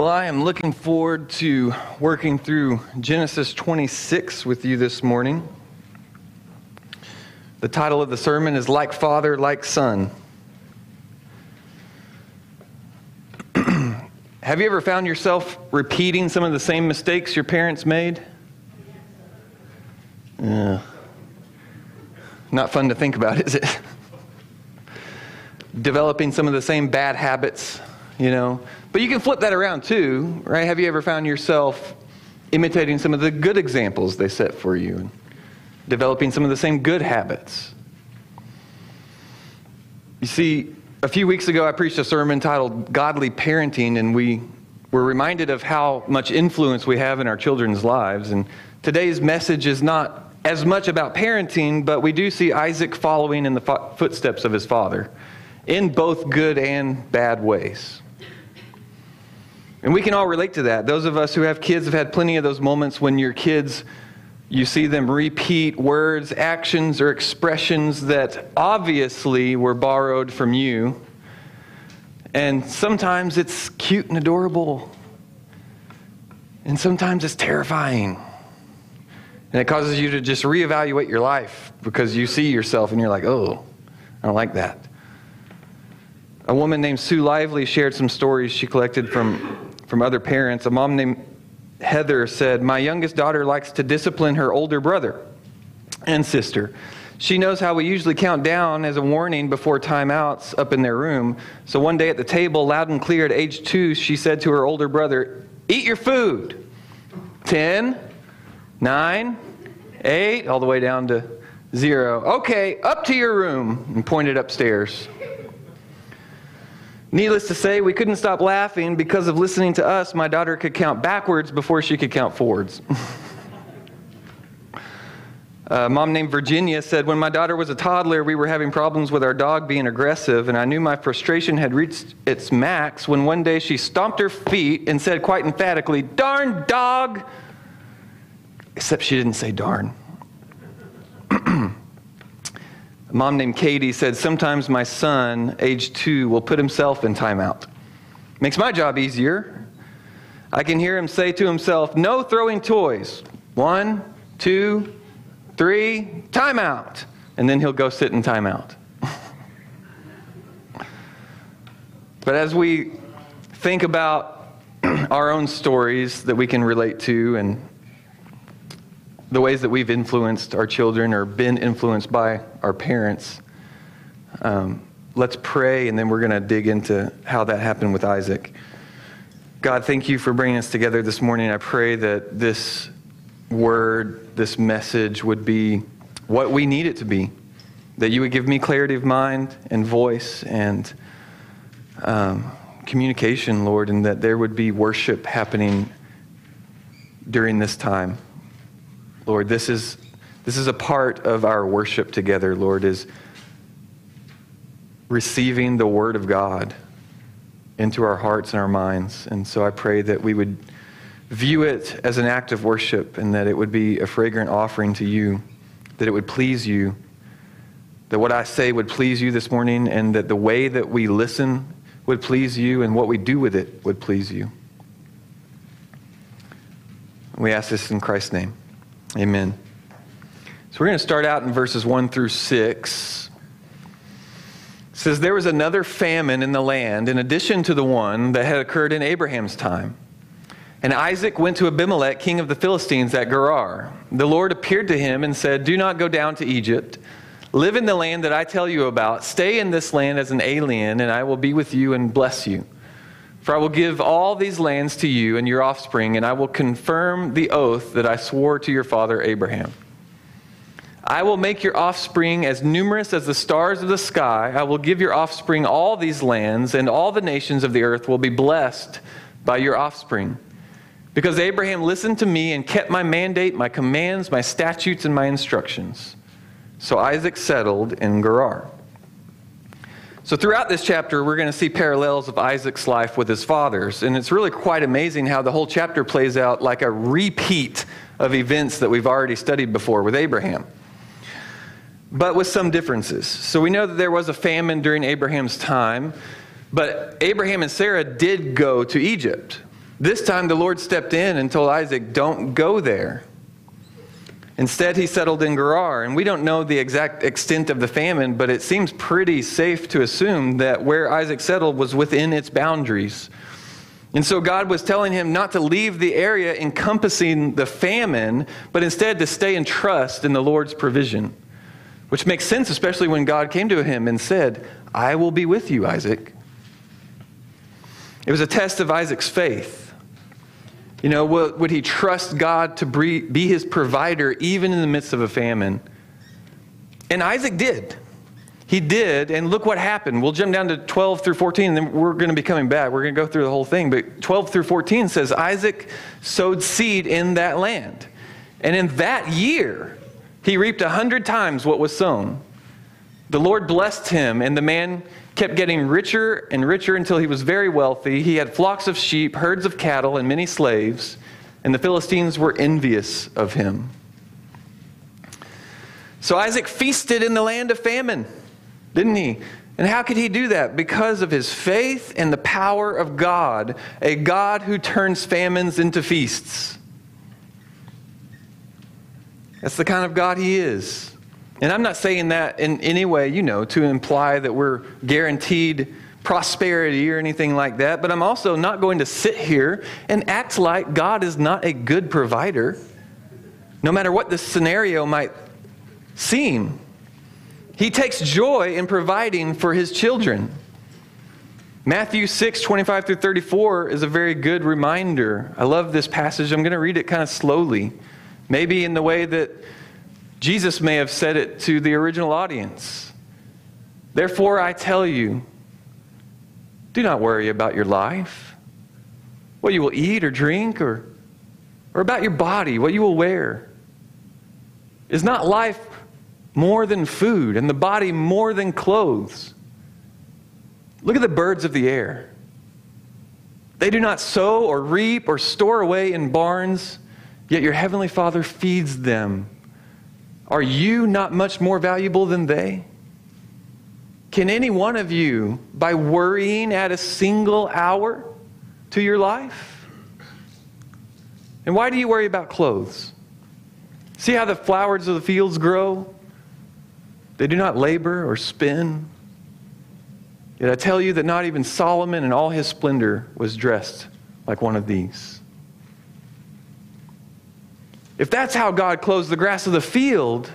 Well, I am looking forward to working through Genesis 26 with you this morning. The title of the sermon is Like Father, Like Son. Have you ever found yourself repeating some of the same mistakes your parents made? Yeah. Not fun to think about, is it? Developing some of the same bad habits, you know. But you can flip that around too, right? Have you ever found yourself imitating some of the good examples they set for you and developing some of the same good habits? You see, a few weeks ago I preached a sermon titled Godly Parenting, and we were reminded of how much influence we have in our children's lives. And today's message is not as much about parenting, but we do see Isaac following in the footsteps of his father in both good and bad ways. And we can all relate to that. Those of us who have kids have had plenty of those moments when your kids, you see them repeat words, actions, or expressions that obviously were borrowed from you. And sometimes it's cute and adorable. And sometimes it's terrifying. And it causes you to just reevaluate your life because you see yourself and you're like, oh, I don't like that. A woman named Sue Lively shared some stories she collected from from other parents. A mom named Heather said, My youngest daughter likes to discipline her older brother and sister. She knows how we usually count down as a warning before timeouts up in their room. So one day at the table, loud and clear at age two, she said to her older brother, Eat your food. Ten, nine, eight, all the way down to zero. Okay, up to your room, and pointed upstairs. Needless to say, we couldn't stop laughing because of listening to us. My daughter could count backwards before she could count forwards. A uh, mom named Virginia said, When my daughter was a toddler, we were having problems with our dog being aggressive, and I knew my frustration had reached its max when one day she stomped her feet and said quite emphatically, Darn dog! Except she didn't say darn. A mom named Katie said, Sometimes my son, age two, will put himself in timeout. Makes my job easier. I can hear him say to himself, No throwing toys. One, two, three, timeout. And then he'll go sit in timeout. but as we think about our own stories that we can relate to and the ways that we've influenced our children or been influenced by our parents. Um, let's pray, and then we're going to dig into how that happened with Isaac. God, thank you for bringing us together this morning. I pray that this word, this message would be what we need it to be. That you would give me clarity of mind and voice and um, communication, Lord, and that there would be worship happening during this time. Lord, this is, this is a part of our worship together, Lord, is receiving the Word of God into our hearts and our minds. And so I pray that we would view it as an act of worship and that it would be a fragrant offering to you, that it would please you, that what I say would please you this morning, and that the way that we listen would please you, and what we do with it would please you. We ask this in Christ's name. Amen. So we're going to start out in verses 1 through 6. It says, There was another famine in the land in addition to the one that had occurred in Abraham's time. And Isaac went to Abimelech, king of the Philistines, at Gerar. The Lord appeared to him and said, Do not go down to Egypt. Live in the land that I tell you about. Stay in this land as an alien, and I will be with you and bless you. For I will give all these lands to you and your offspring, and I will confirm the oath that I swore to your father Abraham. I will make your offspring as numerous as the stars of the sky. I will give your offspring all these lands, and all the nations of the earth will be blessed by your offspring. Because Abraham listened to me and kept my mandate, my commands, my statutes, and my instructions. So Isaac settled in Gerar. So, throughout this chapter, we're going to see parallels of Isaac's life with his father's. And it's really quite amazing how the whole chapter plays out like a repeat of events that we've already studied before with Abraham, but with some differences. So, we know that there was a famine during Abraham's time, but Abraham and Sarah did go to Egypt. This time the Lord stepped in and told Isaac, Don't go there. Instead, he settled in Gerar. And we don't know the exact extent of the famine, but it seems pretty safe to assume that where Isaac settled was within its boundaries. And so God was telling him not to leave the area encompassing the famine, but instead to stay and trust in the Lord's provision. Which makes sense, especially when God came to him and said, I will be with you, Isaac. It was a test of Isaac's faith. You know, would he trust God to be his provider even in the midst of a famine? And Isaac did. He did, and look what happened. We'll jump down to 12 through 14, and then we're going to be coming back. We're going to go through the whole thing. But 12 through 14 says Isaac sowed seed in that land. And in that year, he reaped a hundred times what was sown. The Lord blessed him, and the man kept getting richer and richer until he was very wealthy. He had flocks of sheep, herds of cattle, and many slaves, and the Philistines were envious of him. So Isaac feasted in the land of famine, didn't he? And how could he do that? Because of his faith and the power of God, a God who turns famines into feasts. That's the kind of God he is. And I'm not saying that in any way, you know, to imply that we're guaranteed prosperity or anything like that, but I'm also not going to sit here and act like God is not a good provider, no matter what the scenario might seem. He takes joy in providing for his children. Matthew 6, 25 through 34 is a very good reminder. I love this passage. I'm going to read it kind of slowly, maybe in the way that Jesus may have said it to the original audience. Therefore, I tell you, do not worry about your life, what you will eat or drink, or, or about your body, what you will wear. Is not life more than food, and the body more than clothes? Look at the birds of the air. They do not sow or reap or store away in barns, yet your heavenly Father feeds them. Are you not much more valuable than they? Can any one of you, by worrying, add a single hour to your life? And why do you worry about clothes? See how the flowers of the fields grow? They do not labor or spin. Yet I tell you that not even Solomon in all his splendor was dressed like one of these. If that's how God clothes the grass of the field,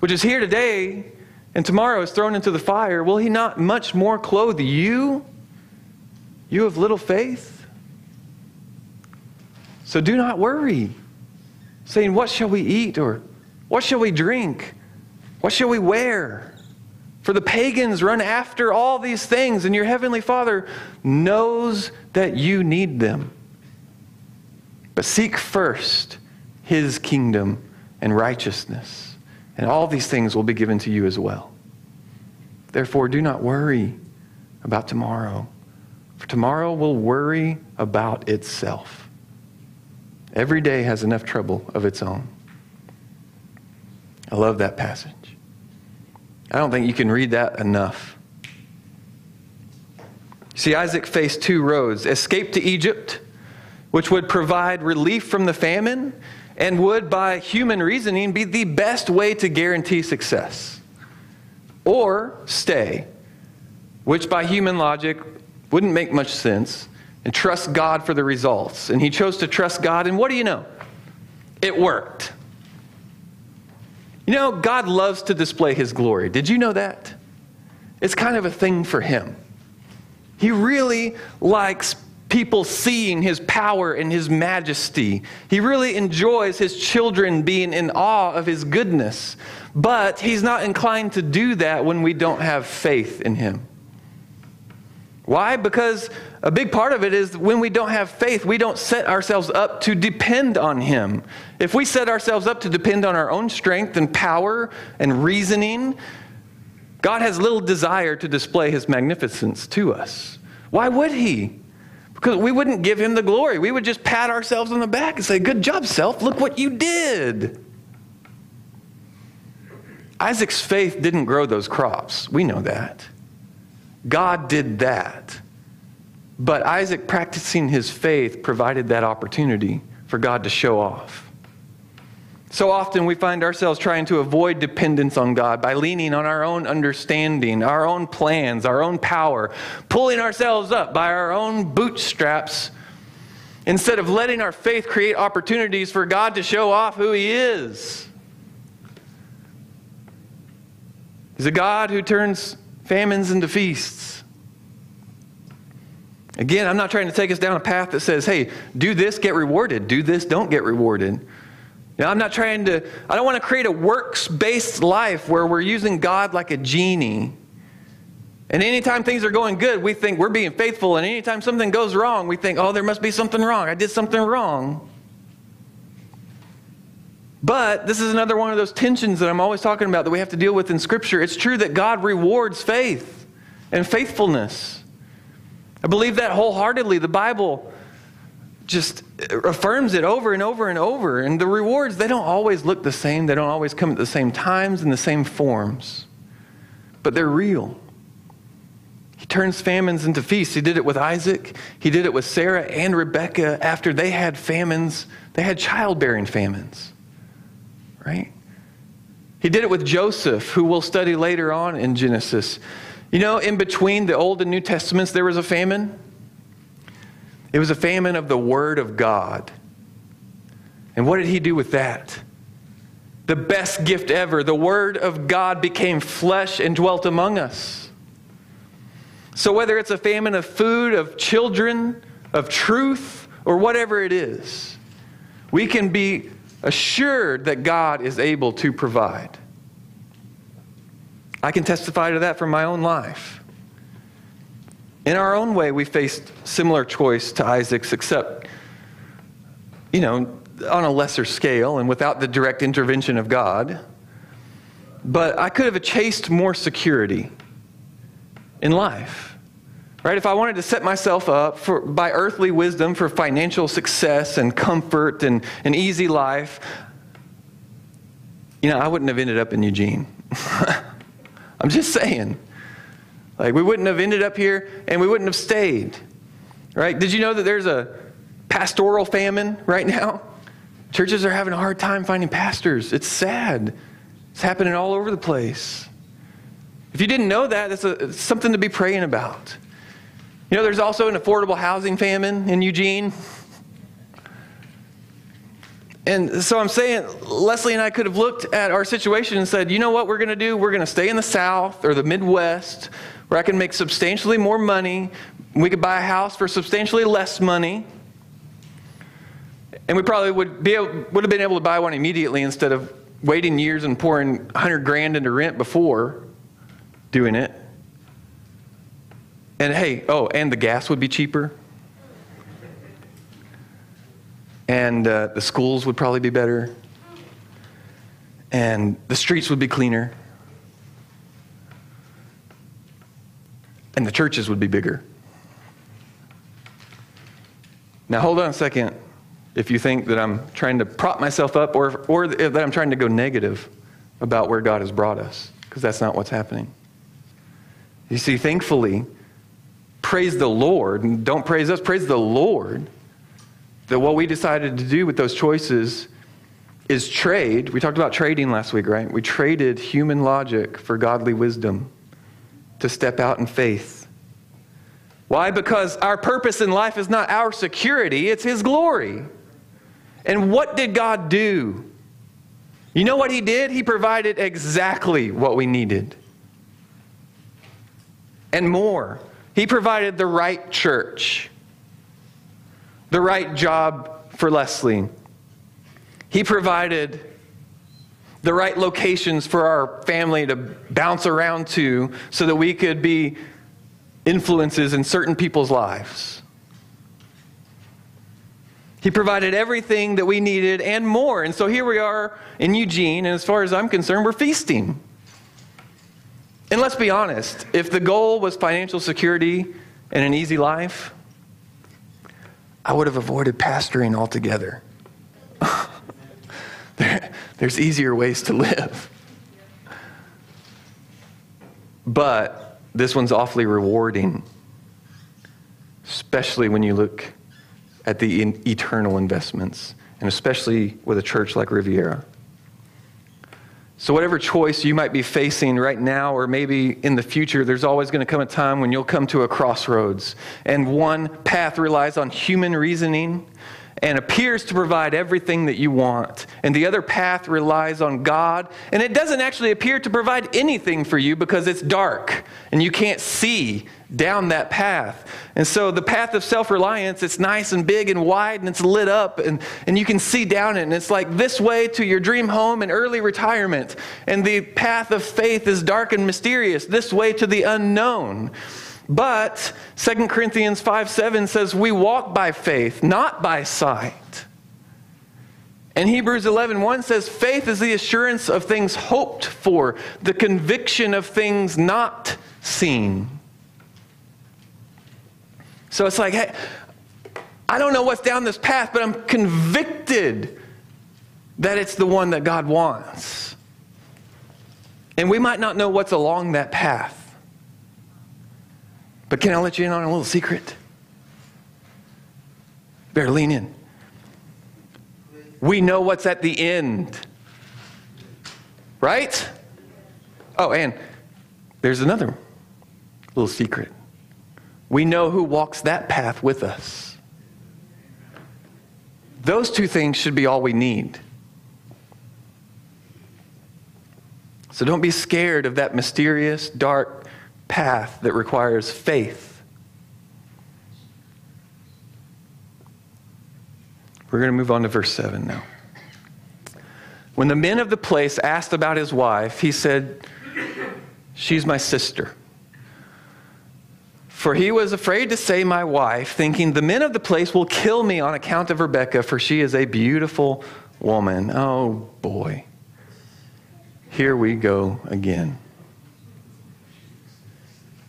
which is here today and tomorrow is thrown into the fire, will he not much more clothe you? You of little faith? So do not worry, saying, What shall we eat? or What shall we drink? What shall we wear? For the pagans run after all these things, and your heavenly Father knows that you need them. But seek first his kingdom and righteousness, and all these things will be given to you as well. Therefore, do not worry about tomorrow, for tomorrow will worry about itself. Every day has enough trouble of its own. I love that passage. I don't think you can read that enough. See, Isaac faced two roads escape to Egypt, which would provide relief from the famine and would, by human reasoning, be the best way to guarantee success. Or stay, which by human logic wouldn't make much sense, and trust God for the results. And he chose to trust God, and what do you know? It worked. You know, God loves to display his glory. Did you know that? It's kind of a thing for him. He really likes people seeing his power and his majesty. He really enjoys his children being in awe of his goodness. But he's not inclined to do that when we don't have faith in him. Why? Because a big part of it is when we don't have faith, we don't set ourselves up to depend on Him. If we set ourselves up to depend on our own strength and power and reasoning, God has little desire to display His magnificence to us. Why would He? Because we wouldn't give him the glory. We would just pat ourselves on the back and say, Good job, self. Look what you did. Isaac's faith didn't grow those crops. We know that. God did that. But Isaac practicing his faith provided that opportunity for God to show off. So often we find ourselves trying to avoid dependence on God by leaning on our own understanding, our own plans, our own power, pulling ourselves up by our own bootstraps instead of letting our faith create opportunities for God to show off who He is. He's a God who turns famines into feasts. Again, I'm not trying to take us down a path that says, hey, do this, get rewarded. Do this, don't get rewarded. Now, I'm not trying to, I don't want to create a works based life where we're using God like a genie. And anytime things are going good, we think we're being faithful. And anytime something goes wrong, we think, oh, there must be something wrong. I did something wrong. But this is another one of those tensions that I'm always talking about that we have to deal with in Scripture. It's true that God rewards faith and faithfulness. I believe that wholeheartedly. The Bible just affirms it over and over and over. And the rewards, they don't always look the same, they don't always come at the same times and the same forms, but they're real. He turns famines into feasts. He did it with Isaac, he did it with Sarah and Rebekah after they had famines, they had childbearing famines, right? He did it with Joseph, who we'll study later on in Genesis. You know, in between the Old and New Testaments, there was a famine. It was a famine of the Word of God. And what did he do with that? The best gift ever. The Word of God became flesh and dwelt among us. So, whether it's a famine of food, of children, of truth, or whatever it is, we can be assured that God is able to provide. I can testify to that from my own life. In our own way, we faced similar choice to Isaac's, except, you know, on a lesser scale and without the direct intervention of God. But I could have chased more security in life. Right? If I wanted to set myself up for, by earthly wisdom for financial success and comfort and an easy life, you know, I wouldn't have ended up in Eugene. I'm just saying. Like, we wouldn't have ended up here and we wouldn't have stayed. Right? Did you know that there's a pastoral famine right now? Churches are having a hard time finding pastors. It's sad. It's happening all over the place. If you didn't know that, that's something to be praying about. You know, there's also an affordable housing famine in Eugene. And so I'm saying, Leslie and I could have looked at our situation and said, you know what we're going to do? We're going to stay in the South or the Midwest where I can make substantially more money. We could buy a house for substantially less money. And we probably would, be able, would have been able to buy one immediately instead of waiting years and pouring 100 grand into rent before doing it. And hey, oh, and the gas would be cheaper. And uh, the schools would probably be better. And the streets would be cleaner. And the churches would be bigger. Now, hold on a second if you think that I'm trying to prop myself up or, or that I'm trying to go negative about where God has brought us, because that's not what's happening. You see, thankfully, praise the Lord, and don't praise us, praise the Lord, that what we decided to do with those choices is trade. We talked about trading last week, right? We traded human logic for godly wisdom to step out in faith. Why? Because our purpose in life is not our security, it's His glory. And what did God do? You know what He did? He provided exactly what we needed and more. He provided the right church, the right job for Leslie. He provided the right locations for our family to bounce around to so that we could be influences in certain people's lives. He provided everything that we needed and more. And so here we are in Eugene, and as far as I'm concerned, we're feasting. And let's be honest if the goal was financial security and an easy life, I would have avoided pastoring altogether. there, there's easier ways to live. But this one's awfully rewarding, especially when you look at the in- eternal investments, and especially with a church like Riviera. So, whatever choice you might be facing right now, or maybe in the future, there's always going to come a time when you'll come to a crossroads. And one path relies on human reasoning and appears to provide everything that you want. And the other path relies on God, and it doesn't actually appear to provide anything for you because it's dark and you can't see down that path. And so the path of self reliance, it's nice and big and wide and it's lit up and, and you can see down it. And it's like this way to your dream home and early retirement. And the path of faith is dark and mysterious, this way to the unknown. But 2 Corinthians 5 7 says, We walk by faith, not by sight. And Hebrews 11 1 says, Faith is the assurance of things hoped for, the conviction of things not seen. So it's like, hey, I don't know what's down this path, but I'm convicted that it's the one that God wants. And we might not know what's along that path. But can I let you in on a little secret? Better lean in. We know what's at the end. Right? Oh, and there's another little secret. We know who walks that path with us. Those two things should be all we need. So don't be scared of that mysterious, dark path that requires faith. We're going to move on to verse 7 now. When the men of the place asked about his wife, he said, She's my sister. For he was afraid to say my wife, thinking, The men of the place will kill me on account of Rebekah, for she is a beautiful woman. Oh boy. Here we go again.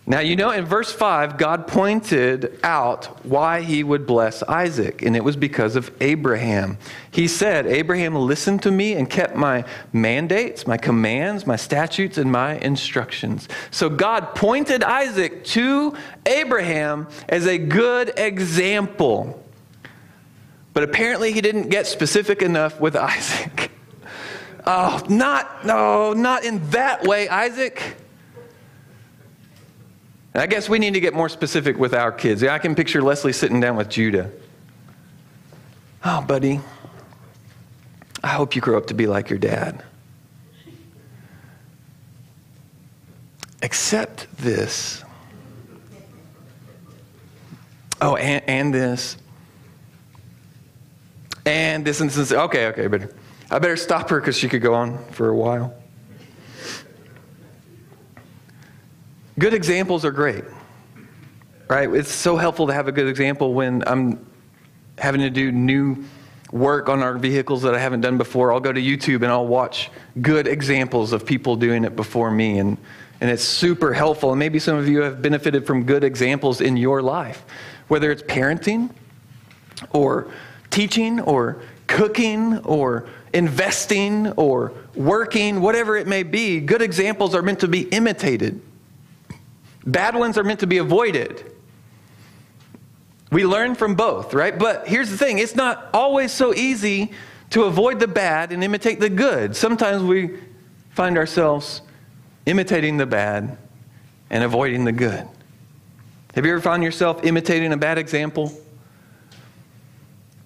Now, you know, in verse 5, God pointed out why he would bless Isaac, and it was because of Abraham. He said, Abraham listened to me and kept my mandates, my commands, my statutes, and my instructions. So God pointed Isaac to Abraham as a good example. But apparently, he didn't get specific enough with Isaac. Oh, not, no, not in that way, Isaac. And I guess we need to get more specific with our kids. I can picture Leslie sitting down with Judah. Oh, buddy, I hope you grow up to be like your dad. Accept this. Oh, and, and this. And this and this. Okay, okay, but I better stop her because she could go on for a while. Good examples are great, right? It's so helpful to have a good example when I'm having to do new work on our vehicles that I haven't done before. I'll go to YouTube and I'll watch good examples of people doing it before me. And, and it's super helpful. And maybe some of you have benefited from good examples in your life, whether it's parenting or teaching or cooking or investing or working, whatever it may be. Good examples are meant to be imitated. Bad ones are meant to be avoided. We learn from both, right? But here's the thing it's not always so easy to avoid the bad and imitate the good. Sometimes we find ourselves imitating the bad and avoiding the good. Have you ever found yourself imitating a bad example?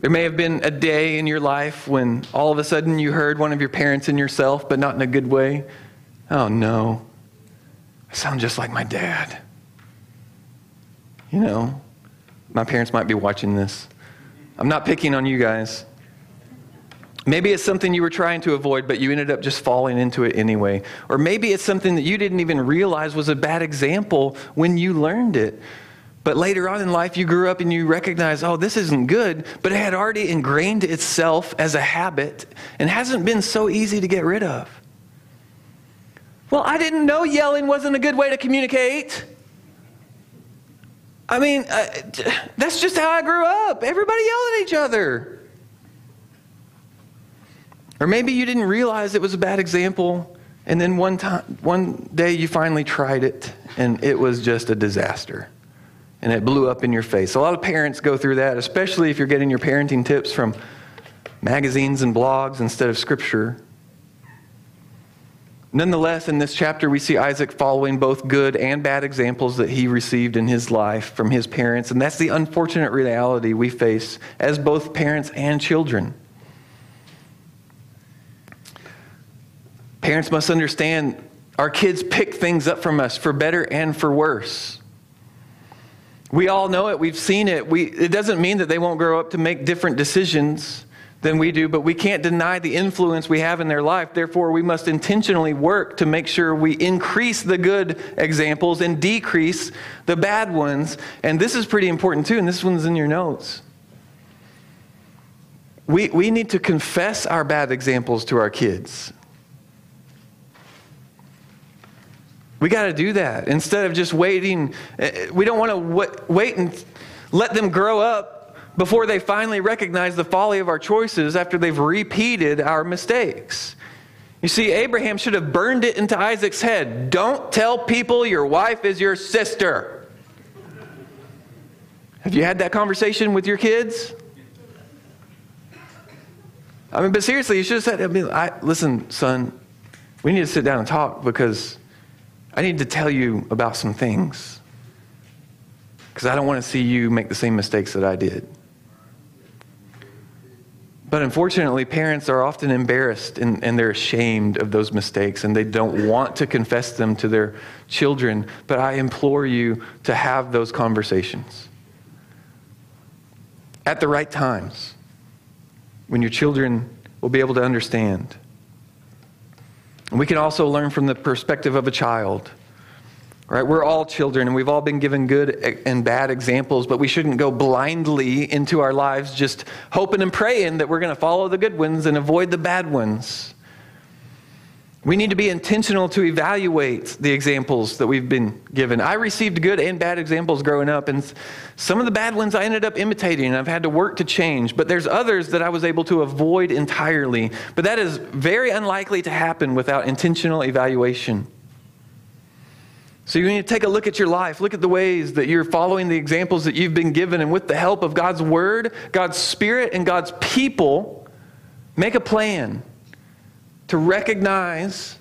There may have been a day in your life when all of a sudden you heard one of your parents and yourself, but not in a good way. Oh no, I sound just like my dad. You know, my parents might be watching this. I'm not picking on you guys. Maybe it's something you were trying to avoid, but you ended up just falling into it anyway. Or maybe it's something that you didn't even realize was a bad example when you learned it. But later on in life, you grew up and you recognize, oh, this isn't good, but it had already ingrained itself as a habit and hasn't been so easy to get rid of. Well, I didn't know yelling wasn't a good way to communicate. I mean, uh, that's just how I grew up. Everybody yelled at each other. Or maybe you didn't realize it was a bad example, and then one time, one day you finally tried it, and it was just a disaster. and it blew up in your face. A lot of parents go through that, especially if you're getting your parenting tips from magazines and blogs instead of scripture. Nonetheless, in this chapter, we see Isaac following both good and bad examples that he received in his life from his parents. And that's the unfortunate reality we face as both parents and children. Parents must understand our kids pick things up from us for better and for worse. We all know it, we've seen it. We, it doesn't mean that they won't grow up to make different decisions than we do, but we can't deny the influence we have in their life. Therefore, we must intentionally work to make sure we increase the good examples and decrease the bad ones. And this is pretty important too, and this one's in your notes. We, we need to confess our bad examples to our kids. We got to do that instead of just waiting. Eh, we don't want to wait and let them grow up before they finally recognize the folly of our choices after they've repeated our mistakes. You see, Abraham should have burned it into Isaac's head. Don't tell people your wife is your sister. Have you had that conversation with your kids? I mean, but seriously, you should have said, I mean, I, listen, son, we need to sit down and talk because I need to tell you about some things. Because I don't want to see you make the same mistakes that I did. But unfortunately, parents are often embarrassed and, and, they're ashamed of those mistakes and they don't want to confess them to their children. But I implore you to have those conversations at the right times when your children will be able to understand. And we can also learn from the perspective of a child. Right? We're all children and we've all been given good and bad examples, but we shouldn't go blindly into our lives just hoping and praying that we're going to follow the good ones and avoid the bad ones. We need to be intentional to evaluate the examples that we've been given. I received good and bad examples growing up, and some of the bad ones I ended up imitating, and I've had to work to change. But there's others that I was able to avoid entirely. But that is very unlikely to happen without intentional evaluation. So you need to take a look at your life, look at the ways that you're following the examples that you've been given, and with the help of God's Word, God's Spirit, and God's people, make a plan to recognize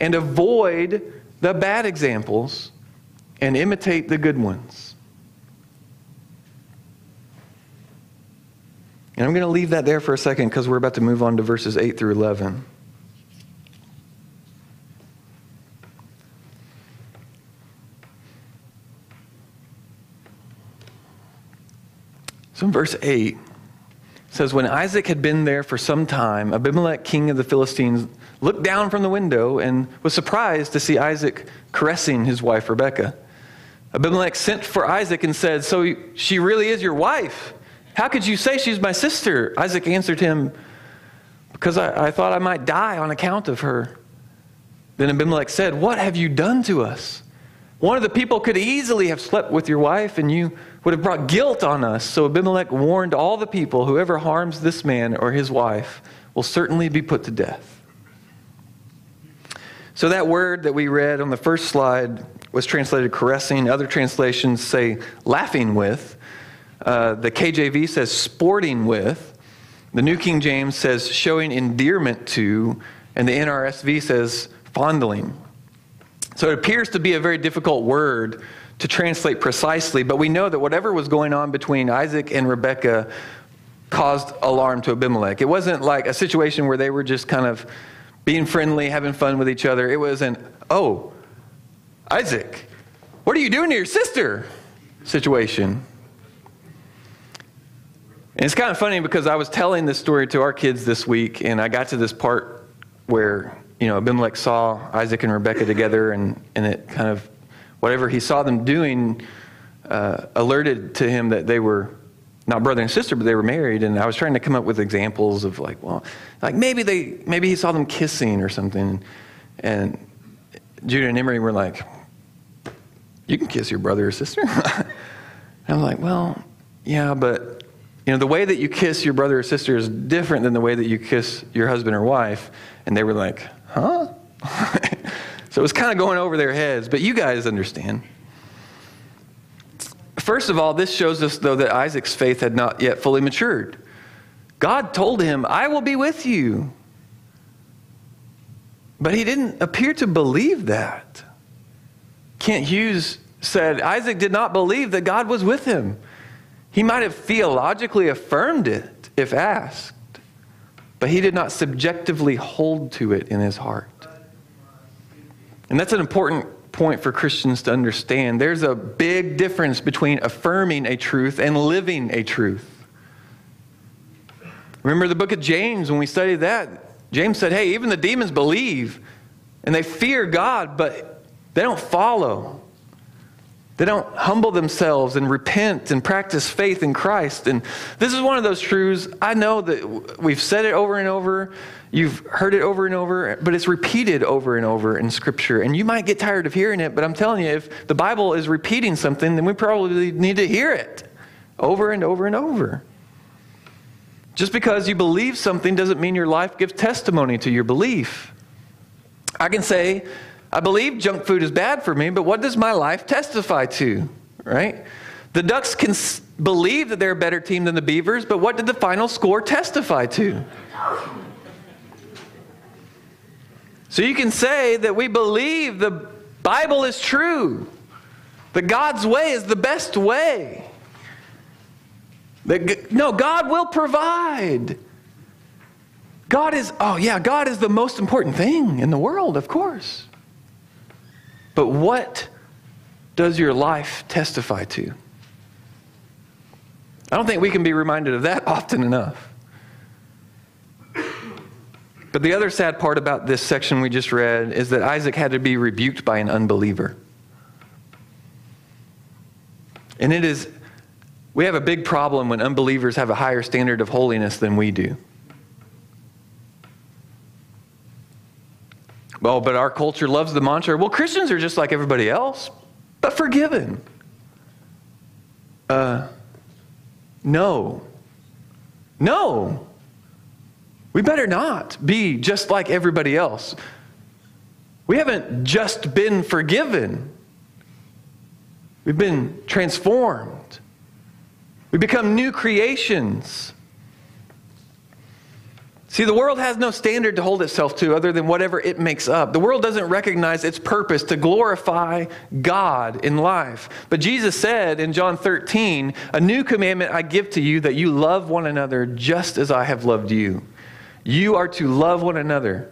and avoid the bad examples and imitate the good ones. And I'm going to leave that there for a second because we're about to move on to verses 8 through 11. So in verse 8, says, When Isaac had been there for some time, Abimelech, king of the Philistines, looked down from the window and was surprised to see Isaac caressing his wife Rebekah. Abimelech sent for Isaac and said, So she really is your wife? How could you say she's my sister? Isaac answered him, Because I, I thought I might die on account of her. Then Abimelech said, What have you done to us? One of the people could easily have slept with your wife, and you would have brought guilt on us. So Abimelech warned all the people whoever harms this man or his wife will certainly be put to death. So that word that we read on the first slide was translated caressing. Other translations say laughing with. Uh, the KJV says sporting with. The New King James says showing endearment to. And the NRSV says fondling. So it appears to be a very difficult word to translate precisely, but we know that whatever was going on between Isaac and Rebekah caused alarm to Abimelech. It wasn't like a situation where they were just kind of being friendly, having fun with each other. It was an, oh, Isaac, what are you doing to your sister situation? And it's kind of funny because I was telling this story to our kids this week, and I got to this part where, you know, Abimelech saw Isaac and Rebekah together, and, and it kind of whatever he saw them doing uh, alerted to him that they were not brother and sister, but they were married. And I was trying to come up with examples of like, well, like maybe they, maybe he saw them kissing or something. And Judah and Emery were like, you can kiss your brother or sister. and I'm like, well, yeah, but you know, the way that you kiss your brother or sister is different than the way that you kiss your husband or wife. And they were like, huh? So it was kind of going over their heads, but you guys understand. First of all, this shows us, though, that Isaac's faith had not yet fully matured. God told him, I will be with you. But he didn't appear to believe that. Kent Hughes said Isaac did not believe that God was with him. He might have theologically affirmed it if asked, but he did not subjectively hold to it in his heart. And that's an important point for Christians to understand. There's a big difference between affirming a truth and living a truth. Remember the book of James when we studied that? James said, hey, even the demons believe and they fear God, but they don't follow. They don't humble themselves and repent and practice faith in Christ. And this is one of those truths. I know that we've said it over and over. You've heard it over and over, but it's repeated over and over in Scripture. And you might get tired of hearing it, but I'm telling you, if the Bible is repeating something, then we probably need to hear it over and over and over. Just because you believe something doesn't mean your life gives testimony to your belief. I can say, I believe junk food is bad for me, but what does my life testify to? Right? The Ducks can believe that they're a better team than the Beavers, but what did the final score testify to? So you can say that we believe the Bible is true, that God's way is the best way. That, no, God will provide. God is, oh yeah, God is the most important thing in the world, of course. But what does your life testify to? I don't think we can be reminded of that often enough. But the other sad part about this section we just read is that Isaac had to be rebuked by an unbeliever. And it is we have a big problem when unbelievers have a higher standard of holiness than we do. Well, but our culture loves the mantra well, Christians are just like everybody else, but forgiven. Uh, no. No. We better not be just like everybody else. We haven't just been forgiven, we've been transformed. We become new creations. See, the world has no standard to hold itself to other than whatever it makes up. The world doesn't recognize its purpose to glorify God in life. But Jesus said in John 13, A new commandment I give to you that you love one another just as I have loved you. You are to love one another.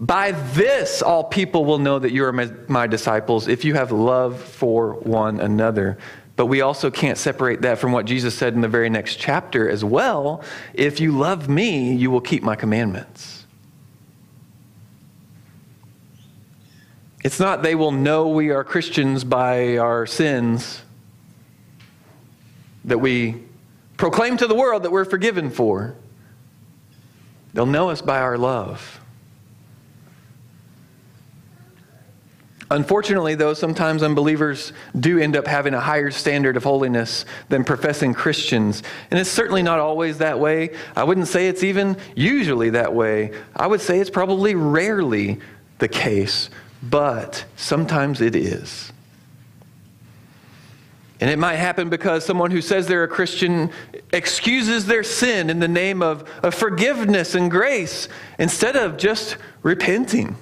By this, all people will know that you are my, disciples if you have love for one another. But we also can't separate that from what Jesus said in the very next chapter as well. If you love me, you will keep my commandments. It's not they will know we are Christians by our sins that we proclaim to the world that we're forgiven for. They'll know us by our love. Unfortunately, though, sometimes unbelievers do end up having a higher standard of holiness than professing Christians. And it's certainly not always that way. I wouldn't say it's even usually that way. I would say it's probably rarely the case, but sometimes it is. And it might happen because someone who says they're a Christian excuses their sin in the name of, of forgiveness and grace instead of just repenting.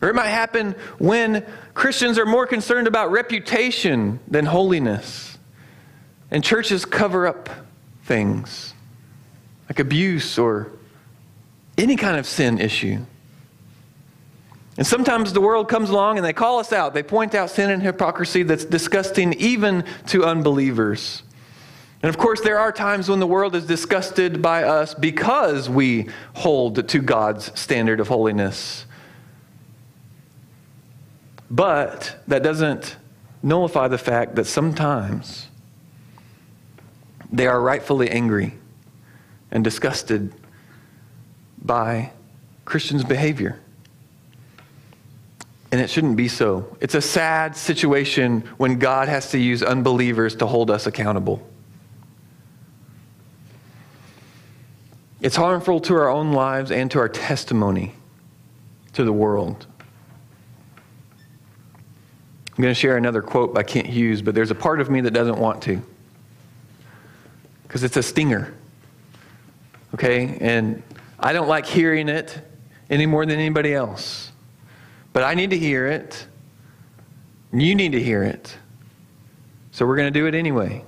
Or it might happen when Christians are more concerned about reputation than holiness. And churches cover up things like abuse or any kind of sin issue. And sometimes the world comes along and they call us out. They point out sin and hypocrisy that's disgusting even to unbelievers. And of course, there are times when the world is disgusted by us because we hold to God's standard of holiness. But that doesn't nullify the fact that sometimes they are rightfully angry and disgusted by Christians' behavior. And it shouldn't be so. It's a sad situation when God has to use unbelievers to hold us accountable. It's harmful to our own lives and to our testimony to the world. I'm going to share another quote by Kent Hughes, but there's a part of me that doesn't want to because it's a stinger. Okay? And I don't like hearing it any more than anybody else. But I need to hear it. You need to hear it. So we're going to do it anyway.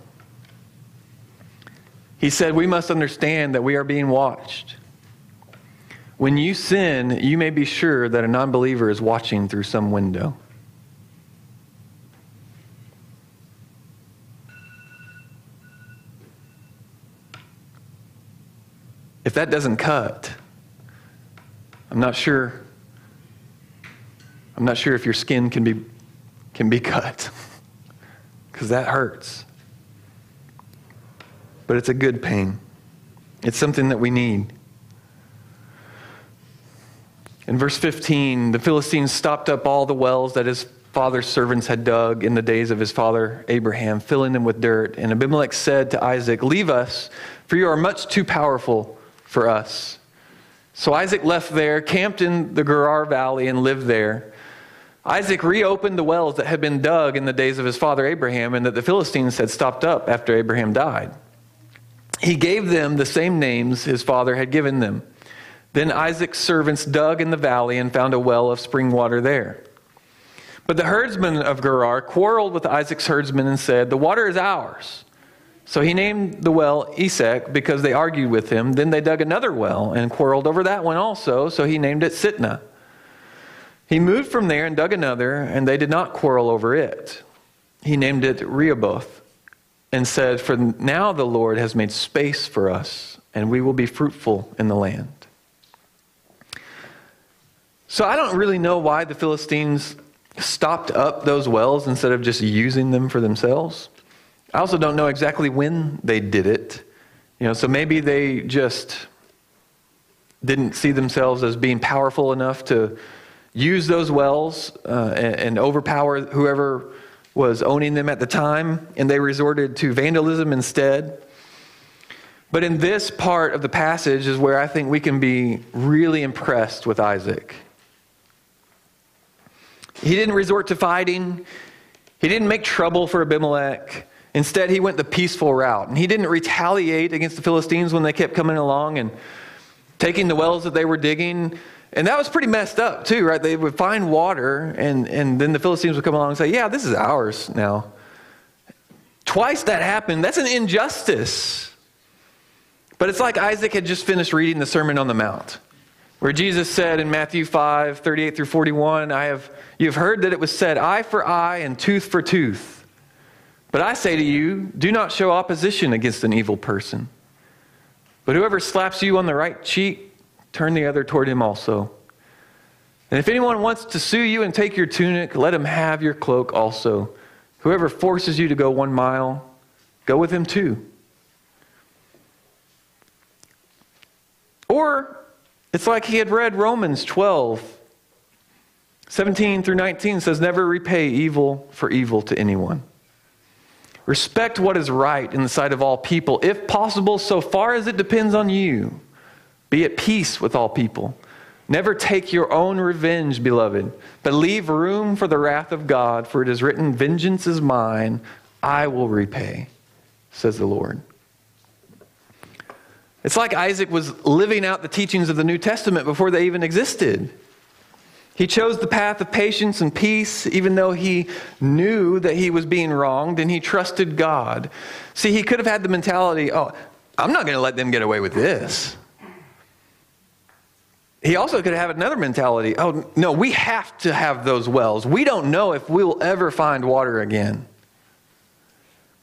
He said, We must understand that we are being watched. When you sin, you may be sure that a non believer is watching through some window. If that doesn't cut, I'm not sure. I'm not sure if your skin can be, can be cut because that hurts. But it's a good pain, it's something that we need. In verse 15, the Philistines stopped up all the wells that his father's servants had dug in the days of his father Abraham, filling them with dirt. And Abimelech said to Isaac, Leave us, for you are much too powerful for us. So Isaac left there, camped in the Gerar Valley, and lived there. Isaac reopened the wells that had been dug in the days of his father Abraham and that the Philistines had stopped up after Abraham died. He gave them the same names his father had given them. Then Isaac's servants dug in the valley and found a well of spring water there. But the herdsmen of Gerar quarreled with Isaac's herdsmen and said, The water is ours. So he named the well Esek because they argued with him. Then they dug another well and quarreled over that one also, so he named it Sitnah. He moved from there and dug another, and they did not quarrel over it. He named it Rehoboth and said, For now the Lord has made space for us, and we will be fruitful in the land. So I don't really know why the Philistines stopped up those wells instead of just using them for themselves. I also don't know exactly when they did it. You know, so maybe they just didn't see themselves as being powerful enough to use those wells uh, and, and overpower whoever was owning them at the time, and they resorted to vandalism instead. But in this part of the passage is where I think we can be really impressed with Isaac. He didn't resort to fighting. He didn't make trouble for Abimelech. Instead, he went the peaceful route. And he didn't retaliate against the Philistines when they kept coming along and taking the wells that they were digging. And that was pretty messed up, too, right? They would find water, and, and then the Philistines would come along and say, Yeah, this is ours now. Twice that happened. That's an injustice. But it's like Isaac had just finished reading the Sermon on the Mount, where Jesus said in Matthew 5 38 through 41, I have, You've heard that it was said, eye for eye and tooth for tooth. But I say to you, do not show opposition against an evil person. But whoever slaps you on the right cheek, turn the other toward him also. And if anyone wants to sue you and take your tunic, let him have your cloak also. Whoever forces you to go one mile, go with him too. Or it's like he had read Romans 12, 17 through 19 says, Never repay evil for evil to anyone. Respect what is right in the sight of all people, if possible, so far as it depends on you. Be at peace with all people. Never take your own revenge, beloved, but leave room for the wrath of God, for it is written, Vengeance is mine, I will repay, says the Lord. It's like Isaac was living out the teachings of the New Testament before they even existed. He chose the path of patience and peace, even though he knew that he was being wronged and he trusted God. See, he could have had the mentality, oh, I'm not going to let them get away with this. He also could have had another mentality, oh, no, we have to have those wells. We don't know if we'll ever find water again.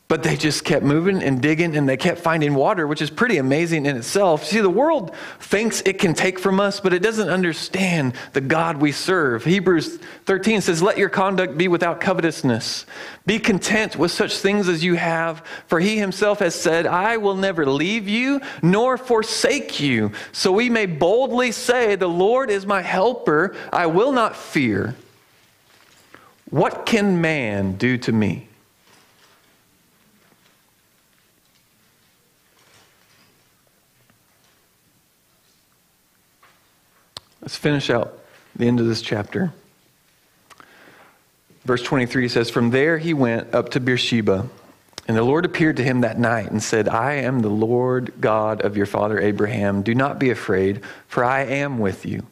But they just kept moving and digging and they kept finding water, which is pretty amazing in itself. See, the world thinks it can take from us, but it doesn't understand the God we serve. Hebrews 13 says, Let your conduct be without covetousness. Be content with such things as you have, for he himself has said, I will never leave you nor forsake you. So we may boldly say, The Lord is my helper. I will not fear. What can man do to me? Let's finish out the end of this chapter. Verse 23 says, From there he went up to Beersheba. And the Lord appeared to him that night and said, I am the Lord God of your father Abraham. Do not be afraid, for I am with you.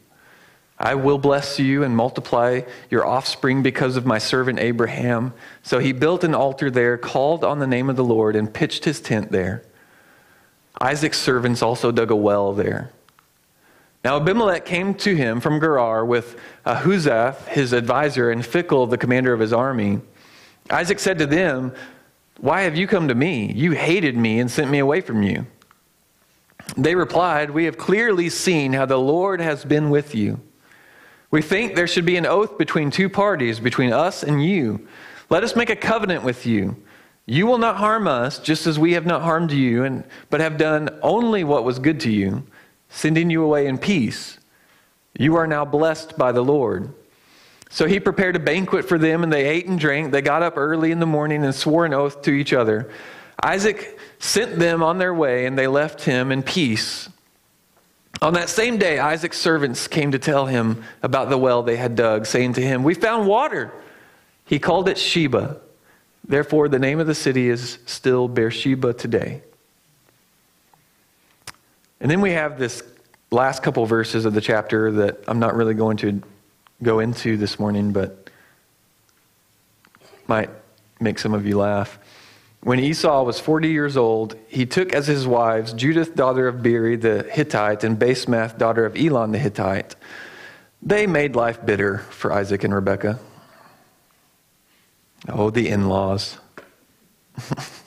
I will bless you and multiply your offspring because of my servant Abraham. So he built an altar there, called on the name of the Lord, and pitched his tent there. Isaac's servants also dug a well there. Now Abimelech came to him from Gerar with Ahuzzath, his advisor, and Phicol, the commander of his army. Isaac said to them, why have you come to me? You hated me and sent me away from you. They replied, We have clearly seen how the Lord has been with you. We think there should be an oath between two parties, between us and you. Let us make a covenant with you. You will not harm us, just as we have not harmed you, and, but have done only what was good to you, sending you away in peace. You are now blessed by the Lord. So he prepared a banquet for them, and they ate and drank. They got up early in the morning and swore an oath to each other. Isaac sent them on their way, and they left him in peace. On that same day, Isaac's servants came to tell him about the well they had dug, saying to him, We found water. He called it Sheba. Therefore, the name of the city is still Beersheba today. And then we have this last couple verses of the chapter that I'm not really going to go into this morning, but might make some of you laugh. When Esau was 40 years old, he took as his wives Judith, daughter of Beeri the Hittite, and Basemath, daughter of Elon the Hittite. They made life bitter for Isaac and Rebekah. Oh, the in laws.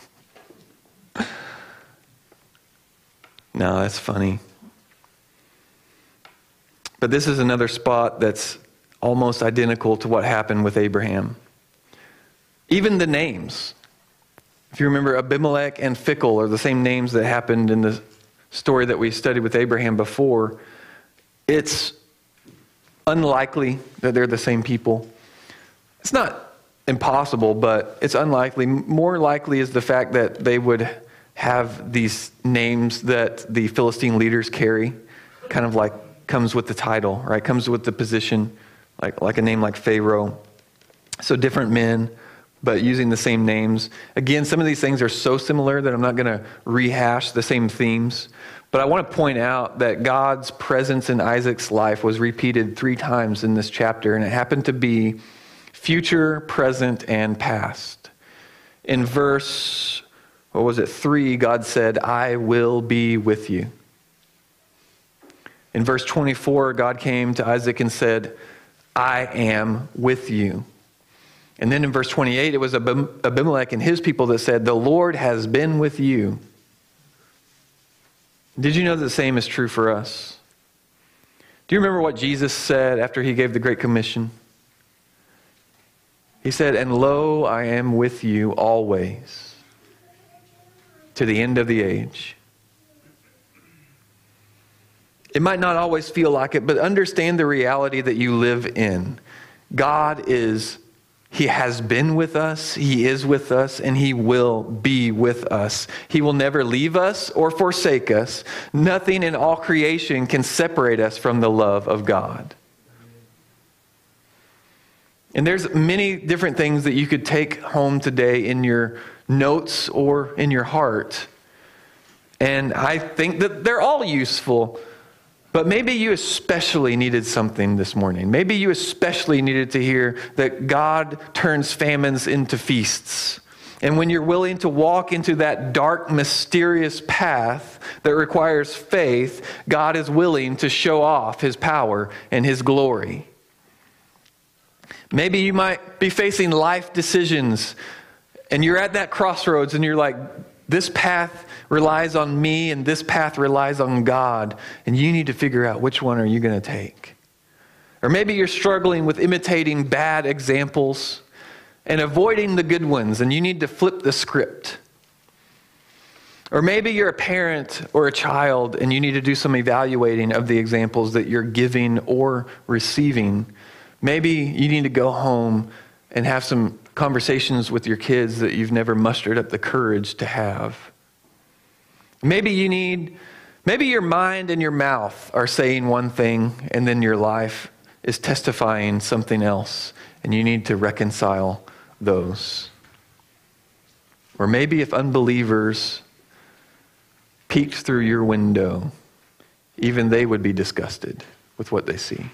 no, that's funny. But this is another spot that's almost identical to what happened with Abraham. Even the names. If you remember, Abimelech and Phicol are the same names that happened in the story that we studied with Abraham before. It's unlikely that they're the same people. It's not impossible, but it's unlikely. More likely is the fact that they would have these names that the Philistine leaders carry, kind of like comes with the title, right? Comes with the position like, like a name like Pharaoh. So different men, but using the same names. Again, some of these things are so similar that I'm not going to rehash the same themes. But I want to point out that God's presence in Isaac's life was repeated three times in this chapter, and it happened to be future, present, and past. In verse, what was it, three, God said, I will be with you. In verse 24, God came to Isaac and said, I am with you. And then in verse 28, it was Abimelech and his people that said, The Lord has been with you. Did you know the same is true for us? Do you remember what Jesus said after he gave the Great Commission? He said, And lo, I am with you always to the end of the age. It might not always feel like it, but understand the reality that you live in. God is, He has been with us, He is with us, and He will be with us. He will never leave us or forsake us. Nothing in all creation can separate us from the love of God. And there's many different things that you could take home today in your notes or in your heart. And I think that they're all useful. But maybe you especially needed something this morning. Maybe you especially needed to hear that God turns famines into feasts. And when you're willing to walk into that dark, mysterious path that requires faith, God is willing to show off his power and his glory. Maybe you might be facing life decisions and you're at that crossroads and you're like, this path relies on me and this path relies on God, and you need to figure out which one are you going to take. Or maybe you're struggling with imitating bad examples and avoiding the good ones, and you need to flip the script. Or maybe you're a parent or a child and you need to do some evaluating of the examples that you're giving or receiving. Maybe you need to go home and have some conversations with your kids that you've never mustered up the courage to have. Maybe you need, maybe your mind and your mouth are saying one thing and then your life is testifying something else. and you need to reconcile those. Or maybe if unbelievers peeked through your window, even they would be disgusted with what they see.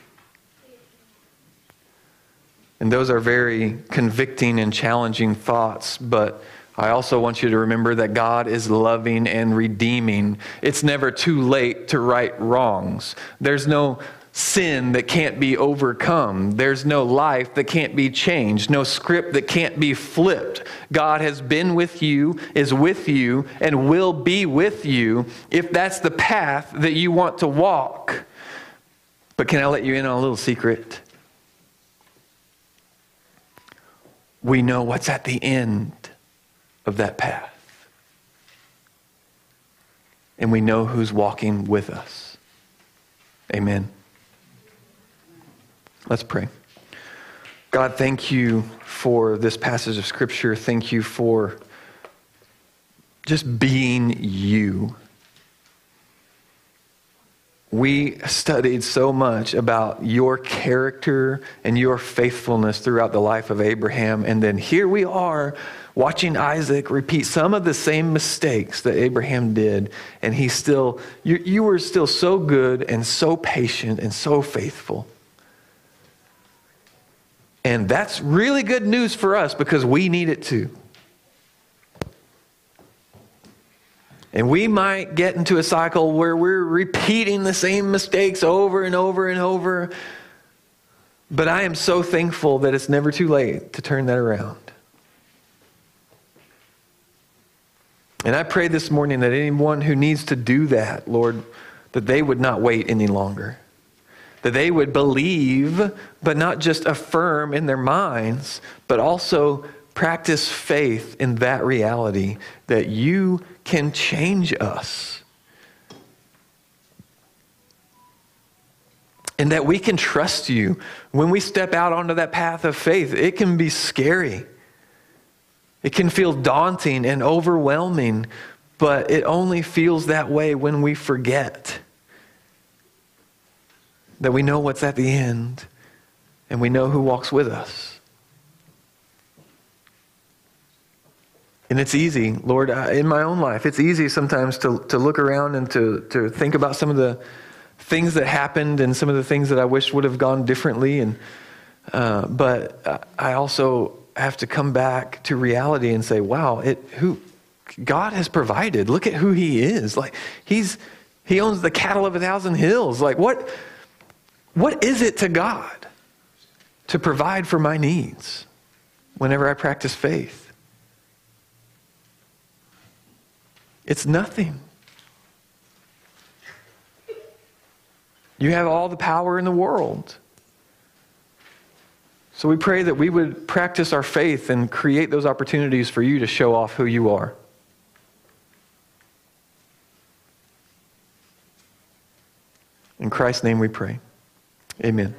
And those are very convicting and challenging thoughts, but I also want you to remember that God is loving and redeeming. It's never too late to right wrongs. There's no sin that can't be overcome. There's no life that can't be changed, no script that can't be flipped. God has been with you, is with you, and will be with you if that's the path that you want to walk. But can I let you in on a little secret? We know what's at the end of that path. And we know who's walking with us. Amen. Let's pray. God, thank you for this passage of Scripture. Thank you for just being you. We studied so much about your character and your faithfulness throughout the life of Abraham. And then here we are watching Isaac repeat some of the same mistakes that Abraham did. And he still, you, you were still so good and so patient and so faithful. And that's really good news for us because we need it too. And we might get into a cycle where we're repeating the same mistakes over and over and over. But I am so thankful that it's never too late to turn that around. And I pray this morning that anyone who needs to do that, Lord, that they would not wait any longer that they would believe, but not just affirm in their minds, but also practice faith in that reality that you can change us. And that we can trust you. When we step out onto that path of faith, it can be scary. It can feel daunting and overwhelming, but it only feels that way when we forget that we know what's at the end and we know who walks with us. And it's easy, Lord, in my own life, it's easy sometimes to, to look around and to, to think about some of the things that happened and some of the things that I wish would have gone differently. And, uh, but I also have to come back to reality and say, wow, it, who, God has provided. Look at who He is. Like, He's, He owns the cattle of a thousand hills. Like, what? What is it to God to provide for my needs whenever I practice faith? It's nothing. You have all the power in the world. So we pray that we would practice our faith and create those opportunities for you to show off who you are. In Christ's name we pray. Amen.